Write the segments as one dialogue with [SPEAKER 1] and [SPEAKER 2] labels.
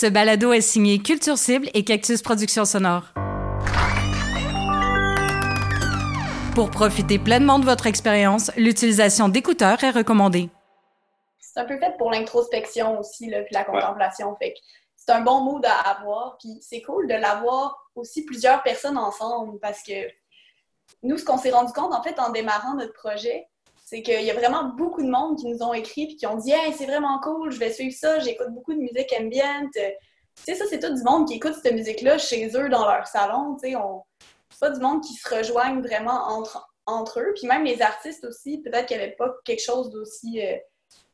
[SPEAKER 1] Ce balado est signé Culture Cible et Cactus Productions Sonore. Pour profiter pleinement de votre expérience, l'utilisation d'écouteurs est recommandée.
[SPEAKER 2] C'est un peu fait pour l'introspection aussi, là, puis la contemplation. Fait c'est un bon mood à avoir. Puis c'est cool de l'avoir aussi plusieurs personnes ensemble parce que nous, ce qu'on s'est rendu compte, en fait, en démarrant notre projet, c'est qu'il y a vraiment beaucoup de monde qui nous ont écrit et qui ont dit Hey, c'est vraiment cool, je vais suivre ça, j'écoute beaucoup de musique ambiante. Tu sais, ça, c'est tout du monde qui écoute cette musique-là chez eux dans leur salon. Tu sais, on... c'est pas du monde qui se rejoignent vraiment entre, entre eux. Puis même les artistes aussi, peut-être qu'il n'y avait pas quelque chose d'aussi. Euh,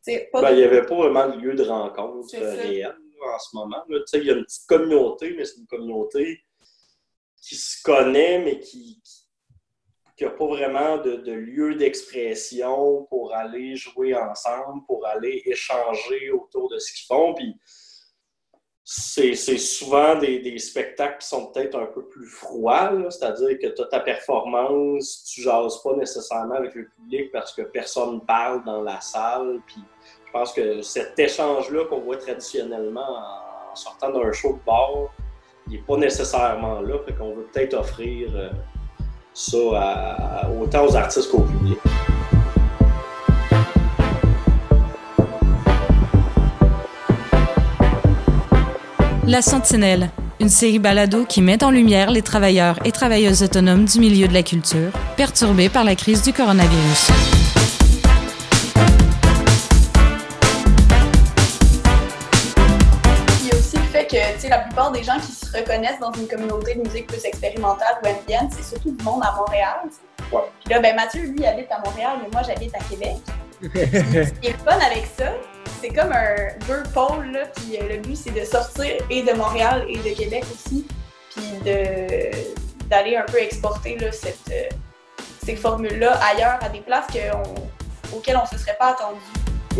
[SPEAKER 3] ben, il n'y avait pas vraiment de lieu de rencontre réel en ce moment. Tu sais, il y a une petite communauté, mais c'est une communauté qui se connaît, mais qui qu'il n'y a pas vraiment de, lieu d'expression pour aller jouer ensemble, pour aller échanger autour de ce qu'ils font. Puis c'est souvent des, spectacles qui sont peut-être un peu plus froids, c'est-à-dire que tu as ta performance, tu jases pas nécessairement avec le public parce que personne ne parle dans la salle. Puis je pense que cet échange-là qu'on voit traditionnellement en, sortant d'un show de bar, il n'est pas nécessairement là. Fait qu'on veut peut-être offrir. Euh, ça autant aux artistes qu'au public.
[SPEAKER 1] La Sentinelle, une série balado qui met en lumière les travailleurs et travailleuses autonomes du milieu de la culture, perturbés par la crise du coronavirus.
[SPEAKER 2] La plupart des gens qui se reconnaissent dans une communauté de musique plus expérimentale ou ambiante, c'est surtout du monde à Montréal. Puis là, ben Mathieu, lui, habite à Montréal, mais moi, j'habite à Québec. ce qui est fun avec ça, c'est comme un deux pôles, là, puis euh, le but, c'est de sortir et de Montréal et de Québec aussi, puis d'aller un peu exporter là, cette, euh, ces formules-là ailleurs, à des places auxquelles on ne se serait pas attendu.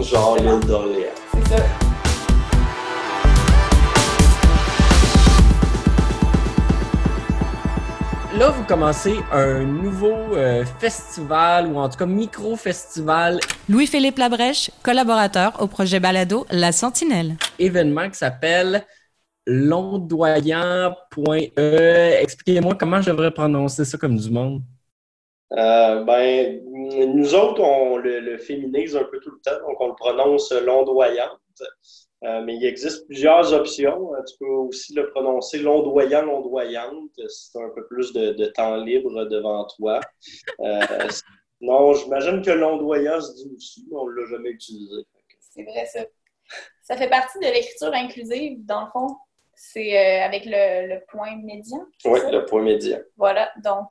[SPEAKER 3] Genre l'île d'Orléans.
[SPEAKER 2] C'est ça.
[SPEAKER 4] Là, vous commencez un nouveau euh, festival, ou en tout cas micro-festival.
[SPEAKER 1] Louis-Philippe Labrèche, collaborateur au projet Balado La Sentinelle.
[SPEAKER 4] Événement qui s'appelle londoyant.e. Expliquez-moi comment je devrais prononcer ça comme du monde.
[SPEAKER 3] Euh, ben, nous autres, on le, féminise un peu tout le temps, donc on le prononce londoyante. Euh, mais il existe plusieurs options. Euh, tu peux aussi le prononcer londoyant, londoyante, si tu as un peu plus de, temps libre devant toi. Euh, non, j'imagine que londoyant se dit aussi, mais on ne l'a jamais utilisé.
[SPEAKER 2] C'est vrai, ça. Ça fait partie de l'écriture inclusive, dans le fond. C'est avec le, point médian.
[SPEAKER 3] Oui, le point médian.
[SPEAKER 2] Voilà, donc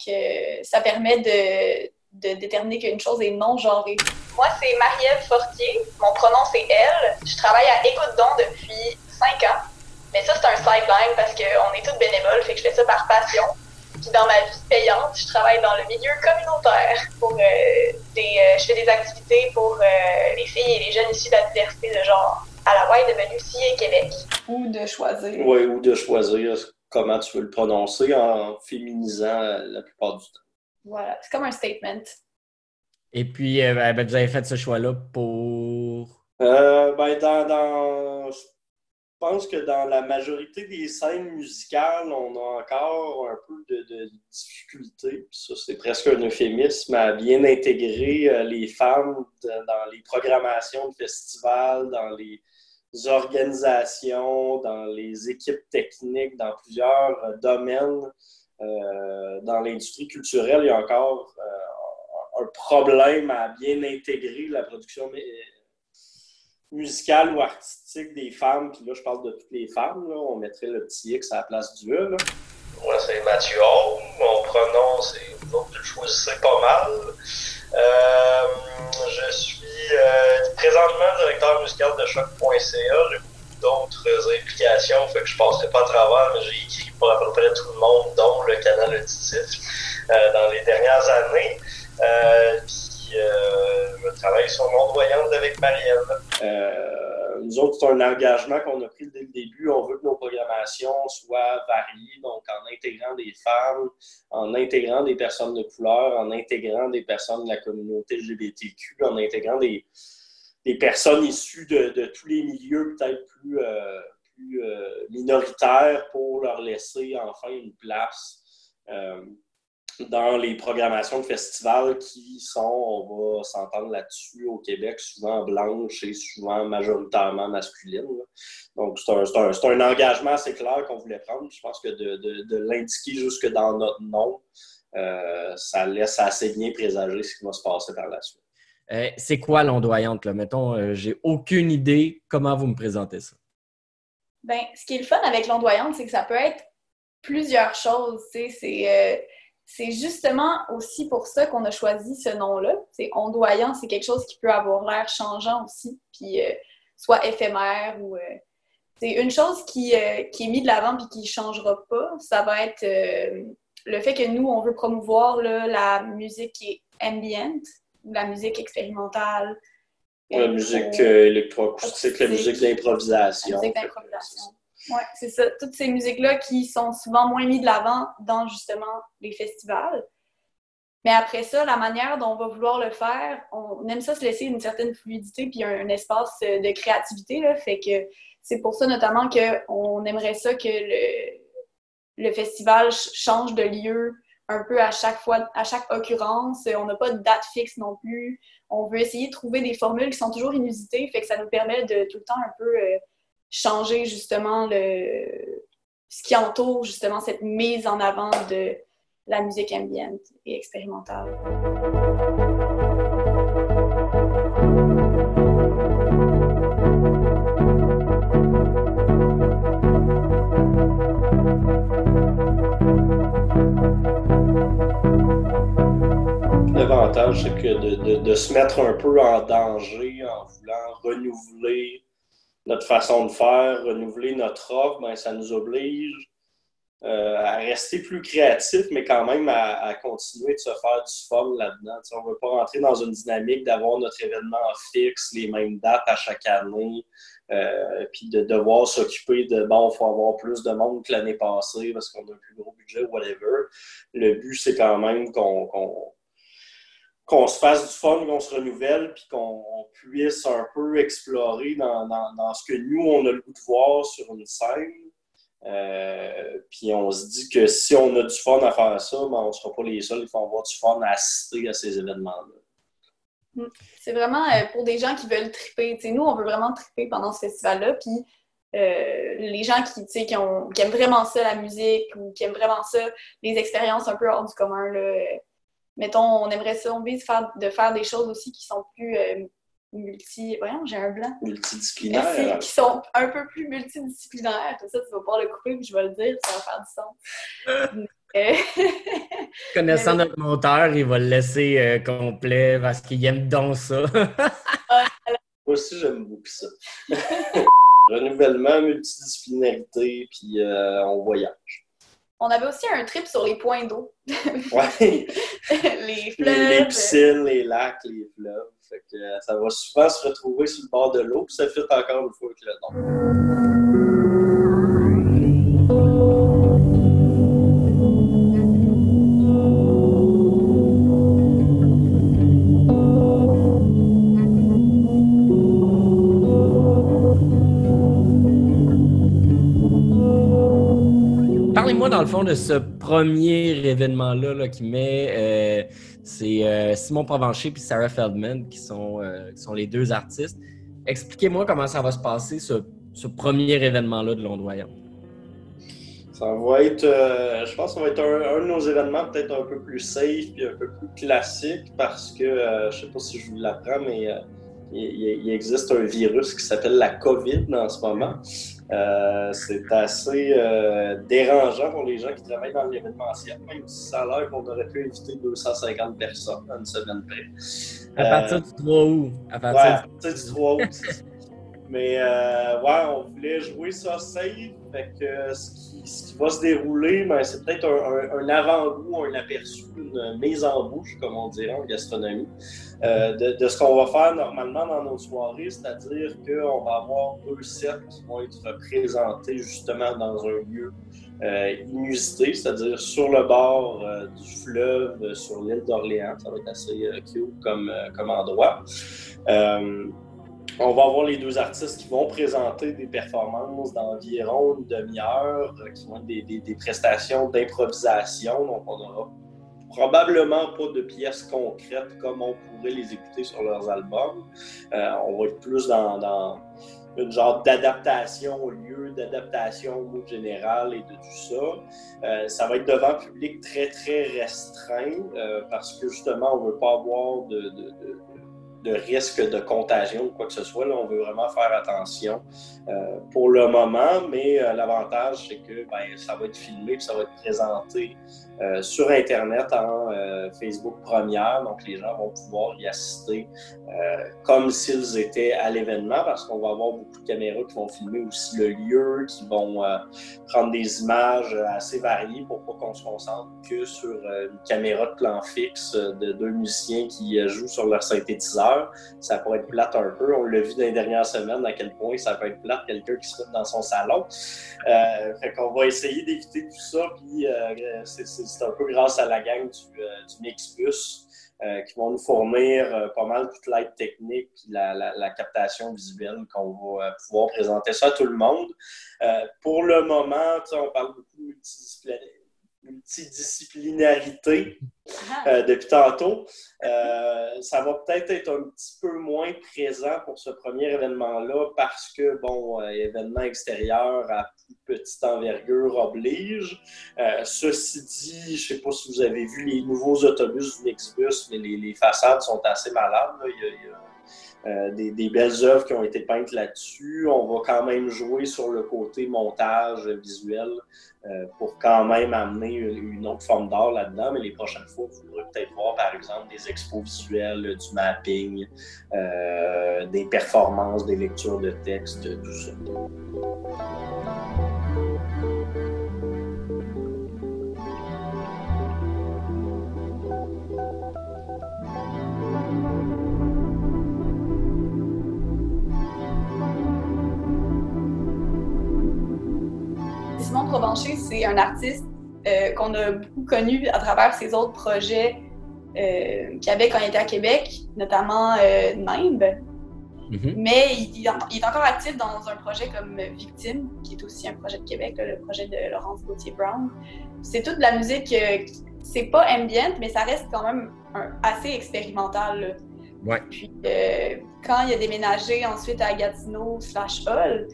[SPEAKER 2] ça permet de, de déterminer qu'une chose est non genrée. Moi, c'est Marie-Ève Fortier. Mon pronom, c'est elle. Je travaille à Écoute Don depuis cinq ans. Mais ça, c'est un sideline parce qu'on est toutes bénévoles, fait que je fais ça par passion. Puis dans ma vie payante, je travaille dans le milieu communautaire. Pour, euh, des, euh, je fais des activités pour euh, les filles et les jeunes issus de la diversité de genre à la Hawaï, de Menucie et Québec.
[SPEAKER 3] Ou de choisir. Oui, ou de choisir comment tu veux le prononcer en féminisant la plupart du temps.
[SPEAKER 2] Voilà, c'est comme un statement.
[SPEAKER 4] Et puis, euh, ben, ben, vous avez fait ce choix-là pour?
[SPEAKER 3] Euh, ben, dans, Je pense que dans la majorité des scènes musicales, on a encore un peu de, de difficulté. Ça, c'est presque un euphémisme à bien intégrer euh, les femmes dans les programmations de festivals, dans les organisations, dans les équipes techniques, dans plusieurs domaines. Euh, dans l'industrie culturelle, il y a encore euh, un problème à bien intégrer la production musicale ou artistique des femmes. Puis là, je parle de toutes les femmes. On mettrait le petit X à la place du E.
[SPEAKER 5] Moi, c'est Mathieu Hall. Mon pronom, c'est vous choisissez pas mal. Euh, je suis présentement directeur musical de choc.ca d'autres implications, fait que je passerai pas à travers, mais j'ai écrit pour à peu près tout le monde, dont le canal auditif, euh, dans les dernières années. Euh, puis euh, je travaille sur Monde Voyante avec Marielle.
[SPEAKER 3] Nous autres, c'est un engagement qu'on a pris dès le début. On veut que nos programmations soient variées, donc en intégrant des femmes, en intégrant des personnes de couleur, en intégrant des personnes de la communauté LGBTQ, en intégrant des, des personnes issues de, tous les milieux peut-être plus, euh, plus euh, minoritaire pour leur laisser enfin une place dans les programmations de festivals qui sont, on va s'entendre là-dessus, au Québec, souvent blanches et souvent majoritairement masculines. Donc, c'est un, un, engagement assez clair qu'on voulait prendre. Je pense que de, de, l'indiquer jusque dans notre nom, euh, ça laisse assez bien présager ce qui va se passer par la suite.
[SPEAKER 4] Euh, c'est quoi l'ondoyante? Mettons, euh, j'ai aucune idée. Comment vous me présentez ça?
[SPEAKER 2] Ben, ce qui est le fun avec l'ondoyante, c'est que ça peut être plusieurs choses. C'est c'est justement aussi pour ça qu'on a choisi ce nom-là. C'est ondoyant, c'est quelque chose qui peut avoir l'air changeant aussi, puis euh, soit éphémère ou. c'est euh, une chose qui, euh, qui est mise de l'avant puis qui ne changera pas. Ça va être le fait que nous, on veut promouvoir la musique qui est ambient, la musique expérimentale.
[SPEAKER 3] La musique électroacoustique, la musique d'improvisation. La musique d'improvisation.
[SPEAKER 2] Oui, c'est ça. Toutes ces musiques-là qui sont souvent moins mises de l'avant dans justement les festivals. Mais après ça, la manière dont on va vouloir le faire, on aime ça se laisser une certaine fluidité puis un, espace de créativité. Là, fait que c'est pour ça notamment qu'on aimerait ça que le, le festival change de lieu un peu à chaque fois, à chaque occurrence. On n'a pas de date fixe non plus. On veut essayer de trouver des formules qui sont toujours inusitées, fait que ça nous permet de tout le temps un peu euh, changer justement le, ce qui entoure justement cette mise en avant de la musique ambiante et expérimentale.
[SPEAKER 3] C'est que de, de, de, se mettre un peu en danger en voulant renouveler notre façon de faire, renouveler notre offre, ben, ça nous oblige euh, à rester plus créatif, mais quand même à, continuer de se faire du fun là-dedans. on ne veut pas rentrer dans une dynamique d'avoir notre événement fixe, les mêmes dates à chaque année, euh, puis de devoir s'occuper de bon, il faut avoir plus de monde que l'année passée parce qu'on a un plus gros budget, whatever. Le but, c'est quand même qu'on qu'on se fasse du fun, qu'on se renouvelle, puis qu'on puisse un peu explorer dans, dans, ce que nous, on a le goût de voir sur une scène. Euh, puis on se dit que si on a du fun à faire ça, ben on ne sera pas les seuls, il faut avoir du fun à assister à ces événements-là.
[SPEAKER 2] Mm. C'est vraiment euh, pour des gens qui veulent triper. nous, on veut vraiment triper pendant ce festival-là. Puis euh, les gens qui, qui, qui, aiment vraiment ça, la musique, ou qui aiment vraiment ça, les expériences un peu hors du commun, là, mettons, on aimerait ça, on vise faire, de faire des choses aussi qui sont plus euh, multi... Voyons, j'ai un blanc.
[SPEAKER 3] Multidisciplinaires.
[SPEAKER 2] Qui sont un peu plus multidisciplinaires. Tout ça, tu vas pouvoir le couper, puis je vais le dire, ça va faire du sens.
[SPEAKER 4] Connaissant notre monteur, il va le laisser euh, complet parce qu'il aime donc ça.
[SPEAKER 3] Moi aussi, j'aime beaucoup ça. Renouvellement, multidisciplinarité, puis euh, on voyage.
[SPEAKER 2] On avait aussi un trip sur les points d'eau.
[SPEAKER 3] ouais. les fleuves. Les, piscines, les lacs, les fleuves. Fait que, euh, ça va souvent se retrouver sur le bord de l'eau, puis ça fait encore une fois avec le nom.
[SPEAKER 4] Dans le fond, de ce premier événement-là qui met. Euh, c'est euh, Simon Provencher et Sarah Feldman qui sont, euh, sont les deux artistes. Expliquez-moi comment ça va se passer, ce, premier événement-là de Londoyant.
[SPEAKER 3] Ça va être, je pense ça va être un, de nos événements peut-être un peu plus safe et un peu plus classique parce que, je sais pas si je vous l'apprends, mais il, existe un virus qui s'appelle la COVID en ce moment. Euh, c'est assez euh, dérangeant pour les gens qui travaillent dans l'événementiel, même si ça a l'air qu'on aurait pu inviter 250 personnes dans une semaine près.
[SPEAKER 4] À partir du 3 août.
[SPEAKER 3] À partir, du 3 août. Mais euh, ouais, on voulait jouer ça safe. Fait que ce qui, va se dérouler, ben, c'est peut-être un, avant-goût, un aperçu, une mise en bouche, comme on dirait en gastronomie, euh, de, ce qu'on va faire normalement dans nos soirées, c'est-à-dire qu'on va avoir deux sets qui vont être présentés justement dans un lieu euh, inusité, c'est-à-dire sur le bord euh, du fleuve, sur l'île d'Orléans. Ça va être assez cute comme, comme endroit on va avoir les deux artistes qui vont présenter des performances d'environ une demi-heure, qui vont être des, prestations d'improvisation. Donc, on aura probablement pas de pièces concrètes comme on pourrait les écouter sur leurs albums. Euh, on va être plus dans, une genre d'adaptation au lieu, d'adaptation au mot général et de tout ça. Euh, ça va être devant un public très, très restreint euh, parce que justement, on ne veut pas avoir de de risque de contagion ou quoi que ce soit. Là, on veut vraiment faire attention euh, pour le moment, mais euh, l'avantage, c'est que ben, ça va être filmé et ça va être présenté euh, sur Internet en Facebook première. Donc, les gens vont pouvoir y assister comme s'ils étaient à l'événement parce qu'on va avoir beaucoup de caméras qui vont filmer aussi le lieu, qui vont prendre des images assez variées pour pas qu'on se concentre que sur une caméra de plan fixe de deux musiciens qui jouent sur leur synthétiseur. Ça pourrait être plate un peu. On l'a vu dans les dernières semaines à quel point ça peut être plate quelqu'un qui se met dans son salon. Euh, fait qu'on va essayer d'éviter tout ça, puis euh, c'est un peu grâce à la gang du, euh, Mixbus. Euh, qui vont nous fournir pas mal toute l'aide technique et la, captation visuelle qu'on va pouvoir présenter ça à tout le monde. pour le moment, on parle beaucoup de multidisciplinarité ah. euh, depuis tantôt. Euh, ça va peut-être être un petit peu moins présent pour ce premier événement-là parce que, bon, euh, événement extérieur à plus petite envergure oblige. ceci dit, je ne sais pas si vous avez vu les nouveaux autobus du Nexbus, mais les, façades sont assez malades. il y a euh, des, belles œuvres qui ont été peintes là-dessus. On va quand même jouer sur le côté montage visuel euh, pour quand même amener une, autre forme d'art là-dedans. Mais les prochaines fois, vous pourrez peut-être voir, par exemple, des expos visuels, du mapping, euh, des performances, des lectures de texte, tout ça.
[SPEAKER 2] C'est un artiste euh, qu'on a beaucoup connu à travers ses autres projets euh, qu'il avait quand il était à Québec, notamment euh, Nimbe. Mm-hmm. Mais il, est encore actif dans un projet comme Victime, qui est aussi un projet de Québec, le projet de Laurence Gauthier-Brown. C'est toute la musique, c'est pas ambient, mais ça reste quand même assez expérimental. Puis quand il a déménagé ensuite à Gatineau slash Hall,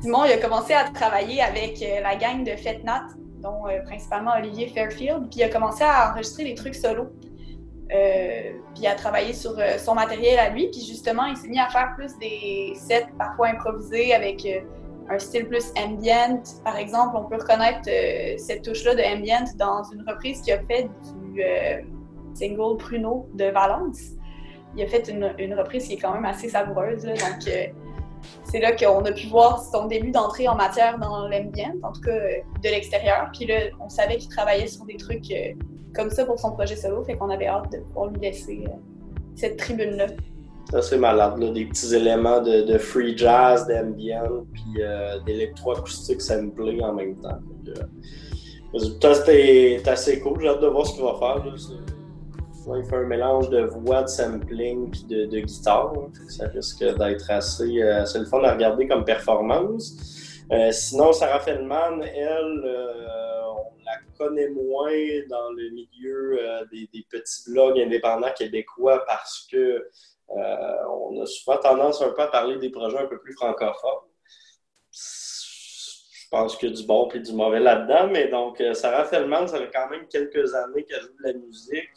[SPEAKER 2] Simon il a commencé à travailler avec euh, la gang de Fetnat, dont euh, principalement Olivier Fairfield, puis il a commencé à enregistrer des trucs solo. Euh, puis à travailler sur son matériel à lui. Puis justement, il s'est mis à faire plus des sets parfois improvisés avec un style plus ambient. Par exemple, on peut reconnaître cette touche-là de ambient dans une reprise qu'il a fait du single Pruno de Valence. Il a fait une, une, reprise qui est quand même assez savoureuse. donc, c'est là qu'on a pu voir son début d'entrée en matière dans l'ambient, en tout cas euh, de l'extérieur. Puis là, on savait qu'il travaillait sur des trucs euh, comme ça pour son projet solo, fait qu'on avait hâte de pouvoir lui laisser euh, cette tribune-là.
[SPEAKER 3] C'est malade, là, des petits éléments de, free jazz, d'ambient, puis d'électroacoustique samplé en même temps. c'était assez cool. J'ai hâte de voir ce qu'il va faire il fait un mélange de voix, de sampling puis de, guitare. Ça risque d'être assez, euh, assez, le fun à regarder comme performance. Euh, sinon, Sarah Feldman, elle, euh, on la connaît moins dans le milieu des, petits blogs indépendants québécois parce que on a souvent tendance un peu à parler des projets un peu plus francophones. Je pense qu'il y a du bon et du mauvais là-dedans, mais donc Sarah Feldman, ça fait quand même quelques années qu'elle joue de la musique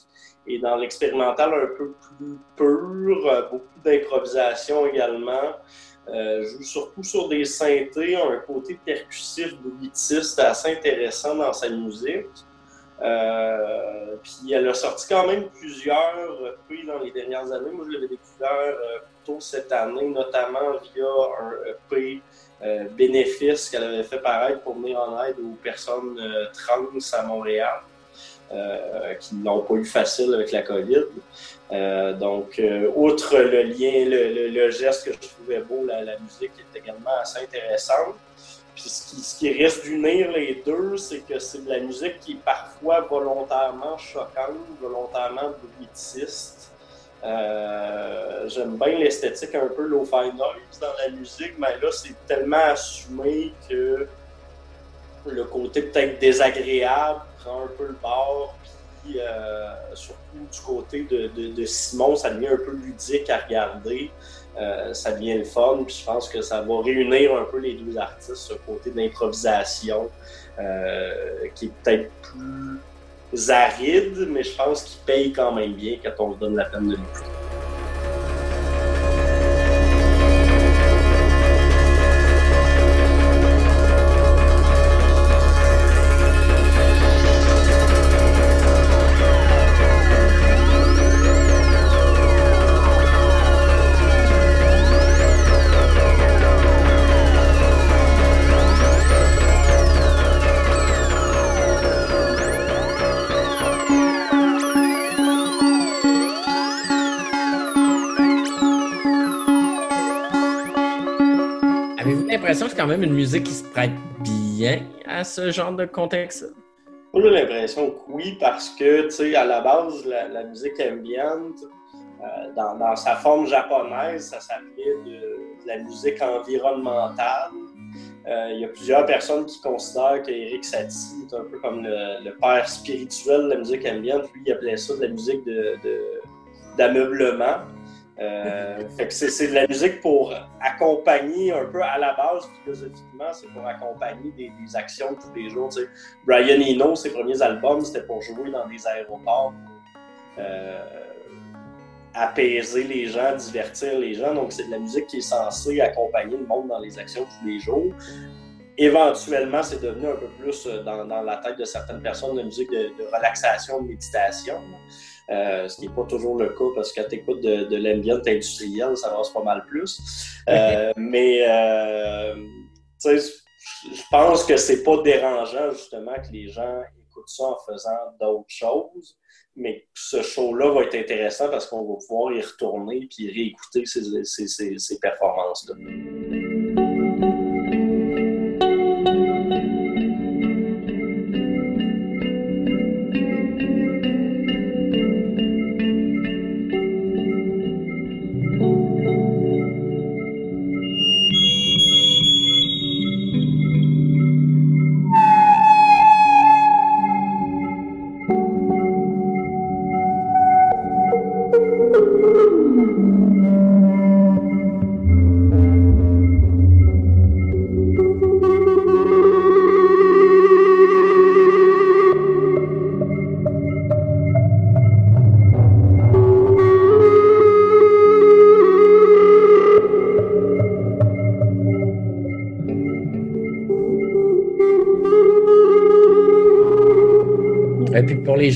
[SPEAKER 3] et dans l'expérimental un peu plus pur, euh, beaucoup d'improvisation également. Euh, joue surtout sur des synthés, un côté percussif, bruitiste assez intéressant dans sa musique. Euh, puis elle a sorti quand même plusieurs EP dans les dernières années. Moi, je l'avais découvert euh, tôt cette année, notamment via un EP bénéfice qu'elle avait fait paraître pour venir en aide aux personnes trans à Montréal. Euh, qui n'ont pas eu facile avec la COVID. Euh, donc, euh, outre le lien, le, geste que je trouvais beau, la, musique est également assez intéressante. Puis ce qui, risque d'unir les deux, c'est que c'est de la musique qui est parfois volontairement choquante, volontairement bruitiste. Euh, j'aime bien l'esthétique un peu low-fi noise dans la musique, mais là, c'est tellement assumé que le côté peut-être désagréable prend un peu le bord. Puis, euh, surtout du côté de, Simon, ça devient un peu ludique à regarder. Euh, ça devient le fun. Puis je pense que ça va réunir un peu les deux artistes, ce côté d'improvisation qui est peut-être plus aride, mais je pense qu'il paye quand même bien quand on se donne la peine de l'écouter.
[SPEAKER 4] Quand même une musique qui se prête bien à ce genre de contexte.
[SPEAKER 3] J'ai l'impression que oui, parce que, tu sais, à la base, la, musique ambiante, euh, dans, sa forme japonaise, ça s'appelait de, la musique environnementale. Euh, il y a plusieurs personnes qui considèrent qu'Eric Satie est un peu comme le, père spirituel de la musique ambiante. Lui, il appelait ça de la musique d'ameublement. Euh, c'est de la musique pour accompagner un peu à la base, philosophiquement, c'est pour accompagner des, actions tous les jours. Brian Eno, ses premiers albums, c'était pour jouer dans des aéroports, euh, apaiser les gens, divertir les gens. Donc, c'est de la musique qui est censée accompagner le monde dans les actions tous les jours. Éventuellement, c'est devenu un peu plus euh, dans, la tête de certaines personnes de musique de relaxation, de méditation. Euh, ce qui n'est pas toujours le cas parce que quand tu écoutes de, de l'ambient industriel, ça avance pas mal plus. Euh, mais euh, je pense que c'est pas dérangeant justement que les gens écoutent ça en faisant d'autres choses. Mais ce show-là va être intéressant parce qu'on va pouvoir y retourner et réécouter ces, ces, ces performances-là.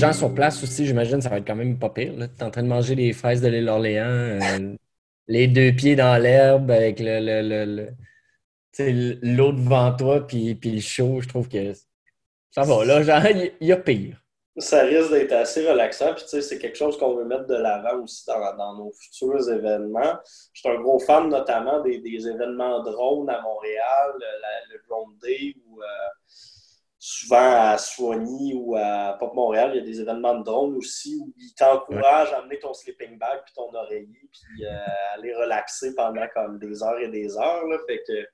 [SPEAKER 4] Gens sur place aussi, j'imagine, ça va être quand même pas pire. Tu es en train de manger les fraises de l'île Orléans, euh, les deux pieds dans l'herbe avec le, le, l'eau devant toi, puis, puis le chaud. Je trouve que ça va. Là, genre, il y, a pire.
[SPEAKER 3] Ça risque d'être assez relaxant. Puis, c'est quelque chose qu'on veut mettre de l'avant aussi dans, nos futurs événements. Je suis un gros fan, notamment, des, événements drones à Montréal, le Drone Day, où euh, souvent à Soigny ou à Pop Montréal, il y a des événements de drone aussi où ils t'encouragent à amener ton sleeping bag puis ton oreiller puis euh, aller relaxer pendant comme des heures et des heures. Fait que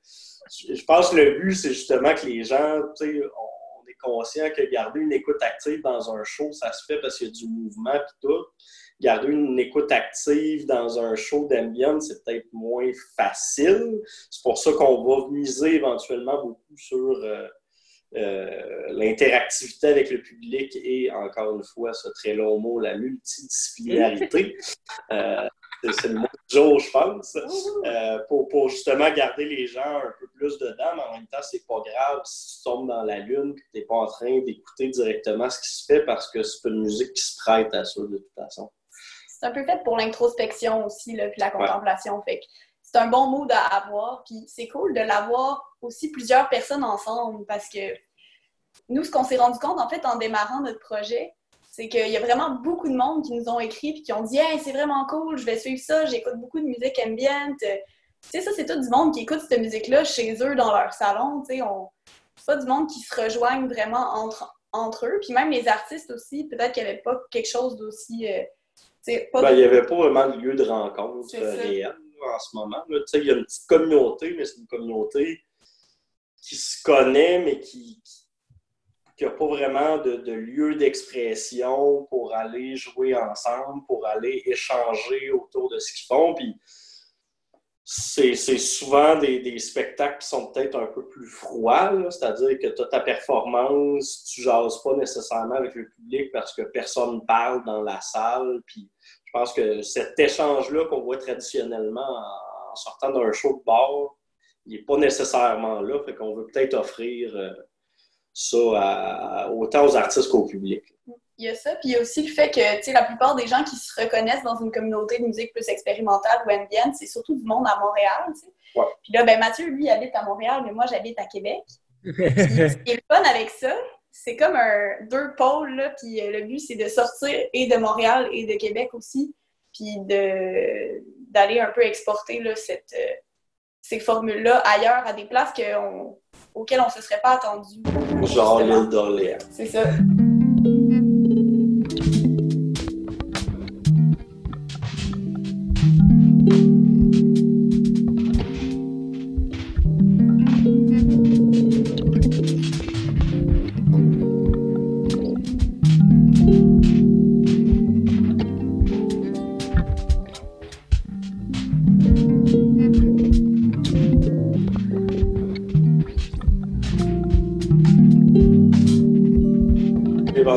[SPEAKER 3] je pense que le but, c'est justement que les gens, tu sais, on est conscient que garder une écoute active dans un show, ça se fait parce qu'il y a du mouvement et tout. Garder une écoute active dans un show d'ambiance, c'est peut-être moins facile. C'est pour ça qu'on va miser éventuellement beaucoup sur euh, l'interactivité avec le public et, encore une fois, ce très long mot, la multidisciplinarité. Euh, c'est le mot du jour, je pense, euh, pour, justement garder les gens un peu plus dedans, mais en même temps, c'est pas grave si tu tombes dans la lune et que tu n'es pas en train d'écouter directement ce qui se fait parce que c'est une musique qui se prête à ça de toute façon.
[SPEAKER 2] C'est un peu fait pour l'introspection aussi, là, puis la contemplation. Fait c'est un bon mood à avoir. Puis c'est cool de l'avoir aussi plusieurs personnes ensemble parce que nous, ce qu'on s'est rendu compte en fait en démarrant notre projet, c'est qu'il y a vraiment beaucoup de monde qui nous ont écrit et qui ont dit Hey, c'est vraiment cool, je vais suivre ça, j'écoute beaucoup de musique ambient. Tu sais, ça, c'est tout du monde qui écoute cette musique-là chez eux dans leur salon. Tu sais, on... c'est pas du monde qui se rejoignent vraiment entre, entre eux. Puis même les artistes aussi, peut-être qu'il n'y avait pas quelque chose d'aussi. Euh,
[SPEAKER 3] Ben, il n'y avait pas vraiment de lieu de rencontre réel en ce moment. Il y a une petite communauté, mais c'est une communauté qui se connaît, mais qui n'a pas vraiment de, lieu d'expression pour aller jouer ensemble, pour aller échanger autour de ce qu'ils font. Puis c'est souvent des, spectacles qui sont peut-être un peu plus froids, c'est-à-dire que tu as ta performance, tu jases pas nécessairement avec le public parce que personne parle dans la salle. Puis je pense que cet échange-là qu'on voit traditionnellement en, sortant d'un show de bar, il n'est pas nécessairement là. Fait qu'on veut peut-être offrir euh, ça autant aux artistes qu'au public.
[SPEAKER 2] Il y a ça, puis il y a aussi le fait que la plupart des gens qui se reconnaissent dans une communauté de musique plus expérimentale ou ambiante, c'est surtout du monde à Montréal. Puis là, ben, Mathieu, lui, habite à Montréal, mais moi, j'habite à Québec. ce qui est fun avec ça, c'est comme un deux pôles, là, puis euh, le but, c'est de sortir et de Montréal et de Québec aussi, puis d'aller un peu exporter là, cette, euh, ces formules-là ailleurs, à des places auxquelles on ne se serait pas attendu.
[SPEAKER 3] Genre l'île d'Orléans.
[SPEAKER 2] C'est ça.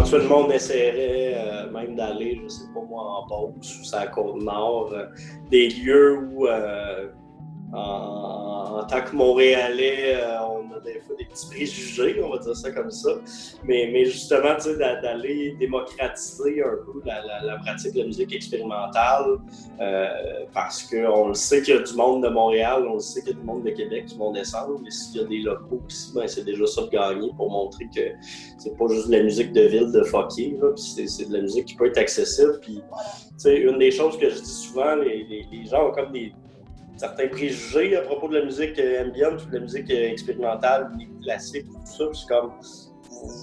[SPEAKER 3] Éventuellement, on essaierait euh, même d'aller, je sais pas moi, en Beauce ou sur la Côte-Nord, euh, des lieux où euh, en, tant que Montréalais, euh, on des des petits préjugés, on va dire ça comme ça. Mais, mais justement, d'aller démocratiser un peu la, pratique de la musique expérimentale, euh, parce qu'on le sait qu'il y a du monde de Montréal, on le sait qu'il y a du monde de Québec qui vont descendre, mais s'il y a des locaux ici, ben, c'est déjà ça de gagner pour montrer que c'est pas juste de la musique de ville de fucker, c'est de la musique qui peut être accessible. Puis, une des choses que je dis souvent, les, les gens ont comme des certains préjugés à propos de la musique ambiante de la musique expérimentale, classique, tout ça. C'est comme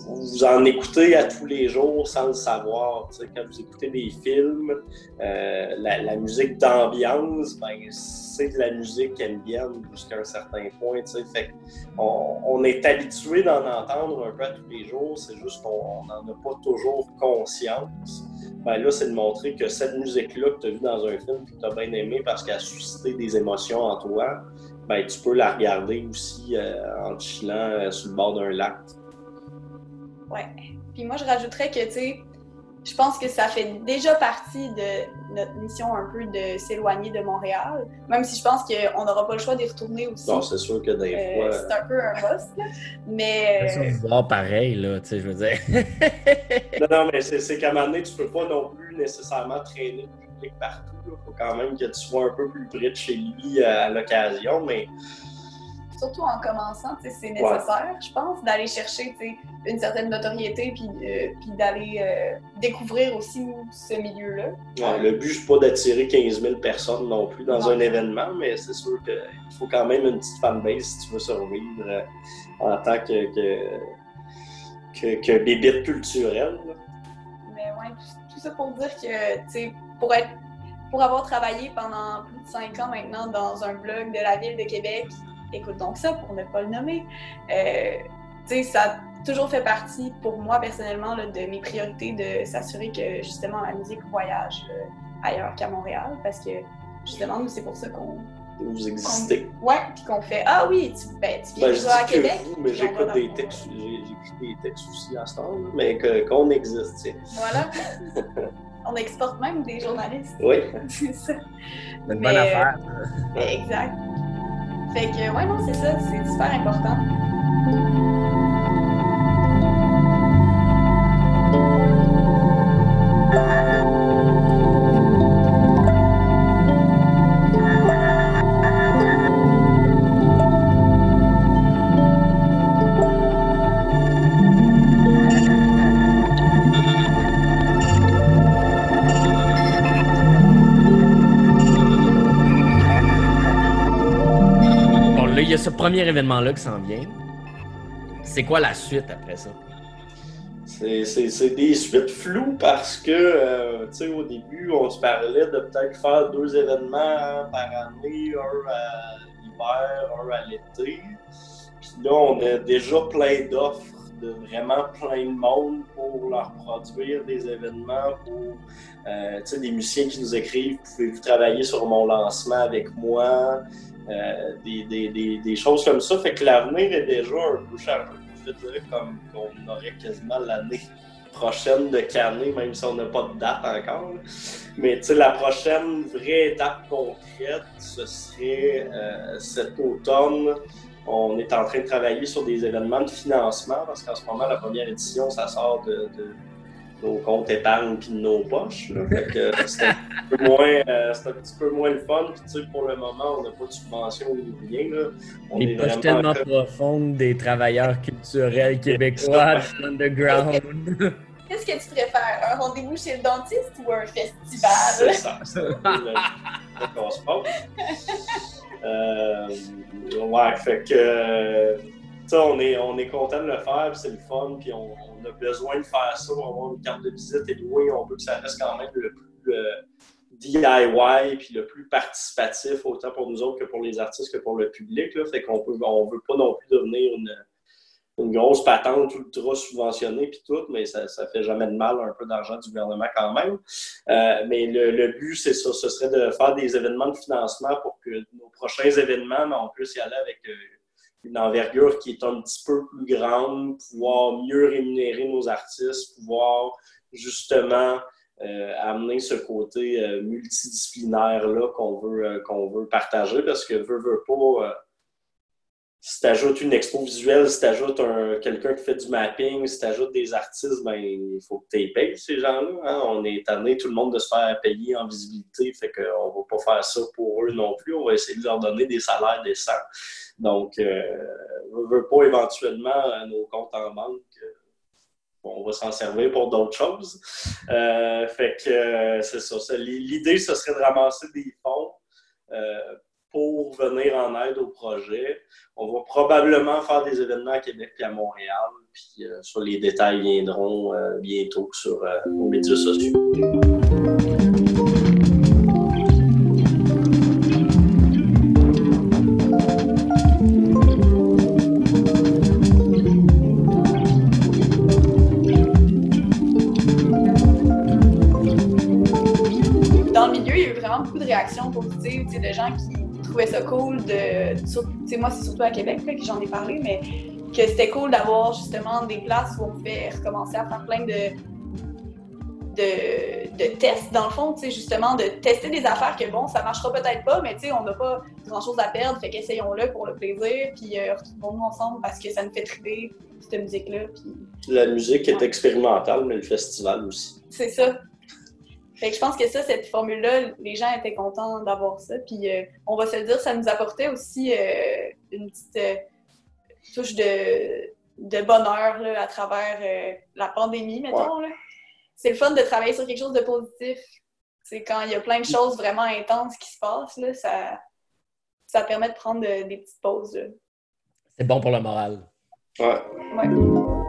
[SPEAKER 3] vous en écoutez à tous les jours sans le savoir. quand vous écoutez des films, euh, la, musique d'ambiance, ben, c'est de la musique ambiante jusqu'à un certain point. Fait on, est habitué d'en entendre un peu à tous les jours, c'est juste qu'on n'en a pas toujours conscience ben là, c'est de montrer que cette musique-là que tu as vue dans un film que tu as bien aimé parce qu'elle a suscité des émotions en toi, ben tu peux la regarder aussi euh, en chillant euh, sur le bord d'un lac.
[SPEAKER 2] Ouais. Puis moi, je rajouterais que, tu sais, je pense que ça fait déjà partie de notre mission un peu de s'éloigner de Montréal, même si je pense qu'on n'aura pas le choix d'y retourner aussi.
[SPEAKER 3] Non, c'est sûr que des euh,
[SPEAKER 2] fois... C'est un peu un boss, Mais...
[SPEAKER 4] C'est voir pareil, là, tu sais, je veux dire.
[SPEAKER 3] non, non, mais c'est qu'à un moment donné, tu peux pas non plus nécessairement traîner le public partout. Il faut quand même que tu sois un peu plus près de chez lui à l'occasion, mais
[SPEAKER 2] surtout en commençant, c'est nécessaire, je pense, d'aller chercher une certaine notoriété puis, euh, puis d'aller euh, découvrir aussi ce milieu-là.
[SPEAKER 3] le but, c'est pas d'attirer 15 000 personnes non plus dans un événement, mais c'est sûr qu'il faut quand même une petite fanbase si tu veux survivre euh, en tant que, que, que, bébé culturel.
[SPEAKER 2] Mais ouais, tout, ça pour dire que, pour être pour avoir travaillé pendant plus de cinq ans maintenant dans un blog de la ville de Québec, écoute donc ça pour ne pas le nommer. Euh, tu sais, ça a toujours fait partie pour moi personnellement de mes priorités de s'assurer que justement la musique voyage euh, ailleurs qu'à Montréal parce que justement nous c'est pour ça qu'on
[SPEAKER 3] vous existez.
[SPEAKER 2] Ouais, puis qu'on fait Ah oui, tu, ben, tu viens ben, à Québec.
[SPEAKER 3] Vous, mais j'écoute des textes, j'écris des textes aussi à ce temps, mais qu'on existe.
[SPEAKER 2] Voilà. On exporte même des journalistes.
[SPEAKER 3] Oui.
[SPEAKER 2] c'est ça.
[SPEAKER 4] Une bonne affaire.
[SPEAKER 2] exact. Fait que, ouais, non, c'est ça, c'est super important.
[SPEAKER 4] Premier événement-là qui s'en vient. C'est quoi la suite après ça?
[SPEAKER 3] C'est des suites floues parce que, euh, tu sais, au début, on se parlait de peut-être faire deux événements par année, un à l'hiver, un à l'été. Puis là, on a déjà plein d'offres de vraiment plein de monde pour leur produire des événements, pour euh, des musiciens qui nous écrivent, pouvez-vous travailler sur mon lancement avec moi, euh, des, choses comme ça. Fait que l'avenir est déjà un peu chargé. Je dirais comme qu'on aurait quasiment l'année prochaine de canner, même si on n'a pas de date encore. Mais tu sais, la prochaine vraie étape concrète, ce serait euh, cet automne. On est en train de travailler sur des événements de financement parce qu'en ce moment, la première édition, ça sort de, nos comptes épargne puis de nos poches. Fait que un, euh, un petit peu moins le fun. Puis, tu sais, pour le moment, on n'a pas de subvention ou rien. Là.
[SPEAKER 4] On Les poches tellement profondes des travailleurs culturels québécois de underground.
[SPEAKER 2] Qu'est-ce que tu préfères? Un rendez-vous chez le dentiste ou un festival?
[SPEAKER 3] C'est ça. C'est qu'on se passe. Euh, ouais, fait que, on est, on est content de le faire, c'est le fun, puis on, on, a besoin de faire ça, on va avoir une carte de visite et louer, on veut que ça reste quand même le plus euh, DIY, puis le plus participatif, autant pour nous autres que pour les artistes que pour le public, là, fait qu'on peut, on veut pas non plus devenir une grosse patente ultra subventionnée puis tout, mais ça, ça fait jamais de mal, un peu d'argent du gouvernement quand même. Euh, mais le, but, c'est ça, ce serait de faire des événements de financement pour que nos prochains événements, on puisse y aller avec euh, une envergure qui est un petit peu plus grande, pouvoir mieux rémunérer nos artistes, pouvoir justement euh, amener ce côté multidisciplinaire-là qu'on veut, qu'on veut partager parce que veut, veut pas si tu ajoutes une expo visuelle, si tu ajoutes quelqu'un qui fait du mapping, si tu ajoutes des artistes, ben, il faut que tu payes, ces gens-là. Hein. On est amené tout le monde de se faire payer en visibilité, fait qu'on ne va pas faire ça pour eux non plus. On va essayer de leur donner des salaires décents. Donc, euh, on ne veut pas éventuellement nos comptes en banque. Euh, on va s'en servir pour d'autres choses. Euh, fait que c'est ça. L'idée, ce serait de ramasser des fonds pour venir en aide au projet. On va probablement faire des événements à Québec et à Montréal, puis euh, sur les détails viendront euh, bientôt sur euh, nos médias sociaux.
[SPEAKER 2] Dans le milieu, il y a eu vraiment beaucoup de réactions positives, de gens qui trouvais ça cool de. moi, c'est surtout à Québec que j'en ai parlé, mais que c'était cool d'avoir justement des places où on pouvait recommencer à faire plein de, de, de tests, dans le fond, justement, de tester des affaires que bon, ça marchera peut-être pas, mais on n'a pas grand-chose à perdre, fait qu'essayons-le pour le plaisir, puis euh, retrouvons-nous ensemble parce que ça nous fait triper, cette musique-là. Puis...
[SPEAKER 3] La musique est expérimentale, mais le festival aussi.
[SPEAKER 2] C'est ça. Fait que je pense que ça, cette formule-là, les gens étaient contents d'avoir ça. Puis euh, on va se le dire, ça nous apportait aussi euh, une petite euh, touche de, de bonheur là, à travers la pandémie, mettons. C'est le fun de travailler sur quelque chose de positif. C'est quand il y a plein de choses vraiment intenses qui se passent, là, ça, ça permet de prendre des petites pauses.
[SPEAKER 4] C'est bon pour le moral.
[SPEAKER 3] Ouais.
[SPEAKER 2] ouais.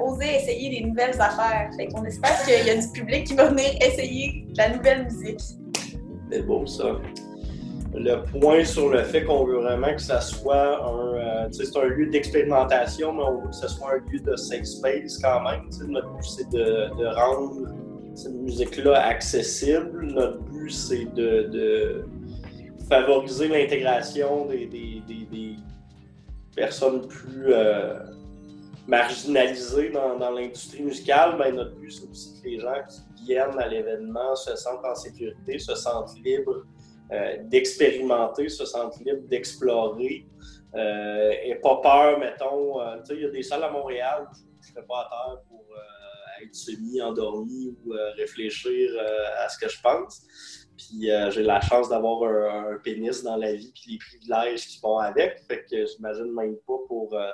[SPEAKER 2] Oser essayer des nouvelles affaires. Fait qu'on espère qu'il y a du public qui va venir essayer la nouvelle musique.
[SPEAKER 3] C'est beau ça. Le point sur le fait qu'on veut vraiment que ça soit un, euh, c'est un lieu d'expérimentation, mais on veut que ce soit un lieu de safe space quand même. notre but, c'est de, rendre cette musique-là accessible. Notre but, c'est de, favoriser l'intégration des, personnes plus, euh, marginalisés dans, l'industrie musicale, ben, notre but, c'est aussi que les gens qui viennent à l'événement se sentent en sécurité, se sentent libres euh, d'expérimenter, se sentent libres d'explorer. Euh, et pas peur, mettons, euh, tu sais, il y a des salles à Montréal où je ne serais pas à terre pour être semi-endormi ou réfléchir à ce que je pense. Puis euh, j'ai la chance d'avoir un, pénis dans la vie, puis les privilèges qui vont avec. Fait que j'imagine même pas pour, euh,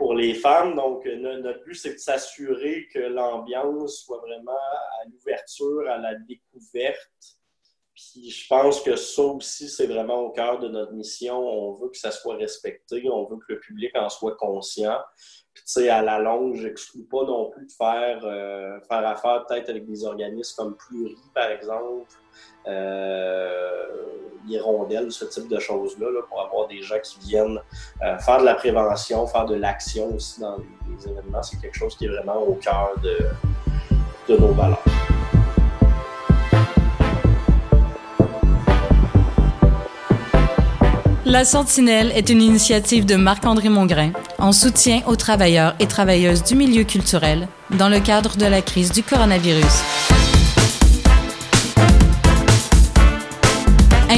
[SPEAKER 3] pour les femmes. Donc, notre but, c'est de s'assurer que l'ambiance soit vraiment à l'ouverture, à la découverte. Puis je pense que ça aussi, c'est vraiment au cœur de notre mission. On veut que ça soit respecté, on veut que le public en soit conscient. Puis, tu sais, à la longue, j'exclus pas non plus de faire, euh, faire affaire peut-être avec des organismes comme Pluri, par exemple, euh, Hirondelle, ce type de choses-là, pour avoir des gens qui viennent euh, faire de la prévention, faire de l'action aussi dans les, événements. C'est quelque chose qui est vraiment au cœur de, de nos valeurs.
[SPEAKER 1] La Sentinelle est une initiative de Marc-André Mongrain en soutien aux travailleurs et travailleuses du milieu culturel dans le cadre de la crise du coronavirus.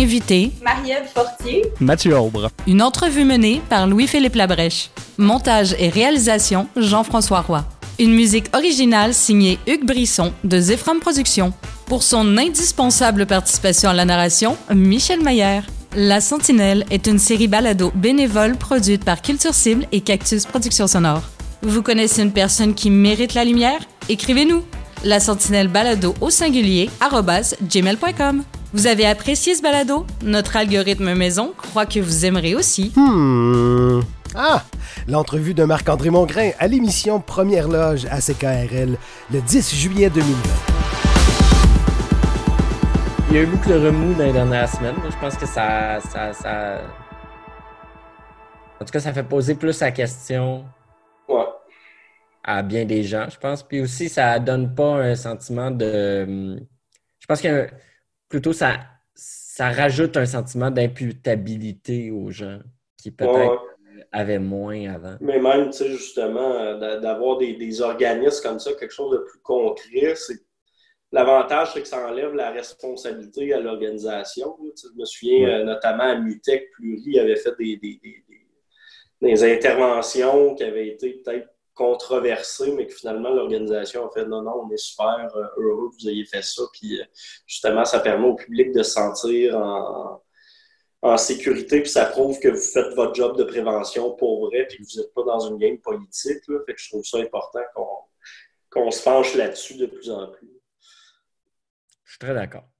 [SPEAKER 1] Invité
[SPEAKER 2] Marie-Ève Fortier,
[SPEAKER 6] Mathieu Aubre.
[SPEAKER 1] Une entrevue menée par Louis-Philippe Labrèche. Montage et réalisation Jean-François Roy. Une musique originale signée Hugues Brisson de Zephram Productions. Pour son indispensable participation à la narration, Michel Mayer. La Sentinelle est une série balado bénévole produite par Culture Cible et Cactus Productions Sonore. Vous connaissez une personne qui mérite la lumière? Écrivez-nous! La Sentinelle balado au singulier gmail.com. Vous avez apprécié ce balado? Notre algorithme maison croit que vous aimerez aussi.
[SPEAKER 6] Hmm. Ah! L'entrevue de Marc-André Mongrain à l'émission Première Loge à CKRL le 10 juillet 2020.
[SPEAKER 4] Il y a eu beaucoup de remous dans les dernières semaines. Je pense que ça, ça, En tout cas, ça fait poser plus la question à bien des gens, je pense. Puis aussi, ça donne pas un sentiment de. Je pense que plutôt ça, ça rajoute un sentiment d'imputabilité aux gens qui peut-être avaient moins avant.
[SPEAKER 3] Mais même, tu sais, justement, d'avoir des, des, organismes comme ça, quelque chose de plus concret, c'est L'avantage, c'est que ça enlève la responsabilité à l'organisation. Je me souviens euh, notamment à Mutec, Pluri avait fait des, des, interventions qui avaient été peut-être controversées, mais que finalement l'organisation a fait non, non, on est super euh, heureux que vous ayez fait ça. Puis euh, justement, ça permet au public de se sentir en, sécurité, puis ça prouve que vous faites votre job de prévention pour vrai, puis que vous n'êtes pas dans une game politique. Fait que je trouve ça important qu'on se penche là-dessus de plus en plus.
[SPEAKER 4] Je suis très d'accord.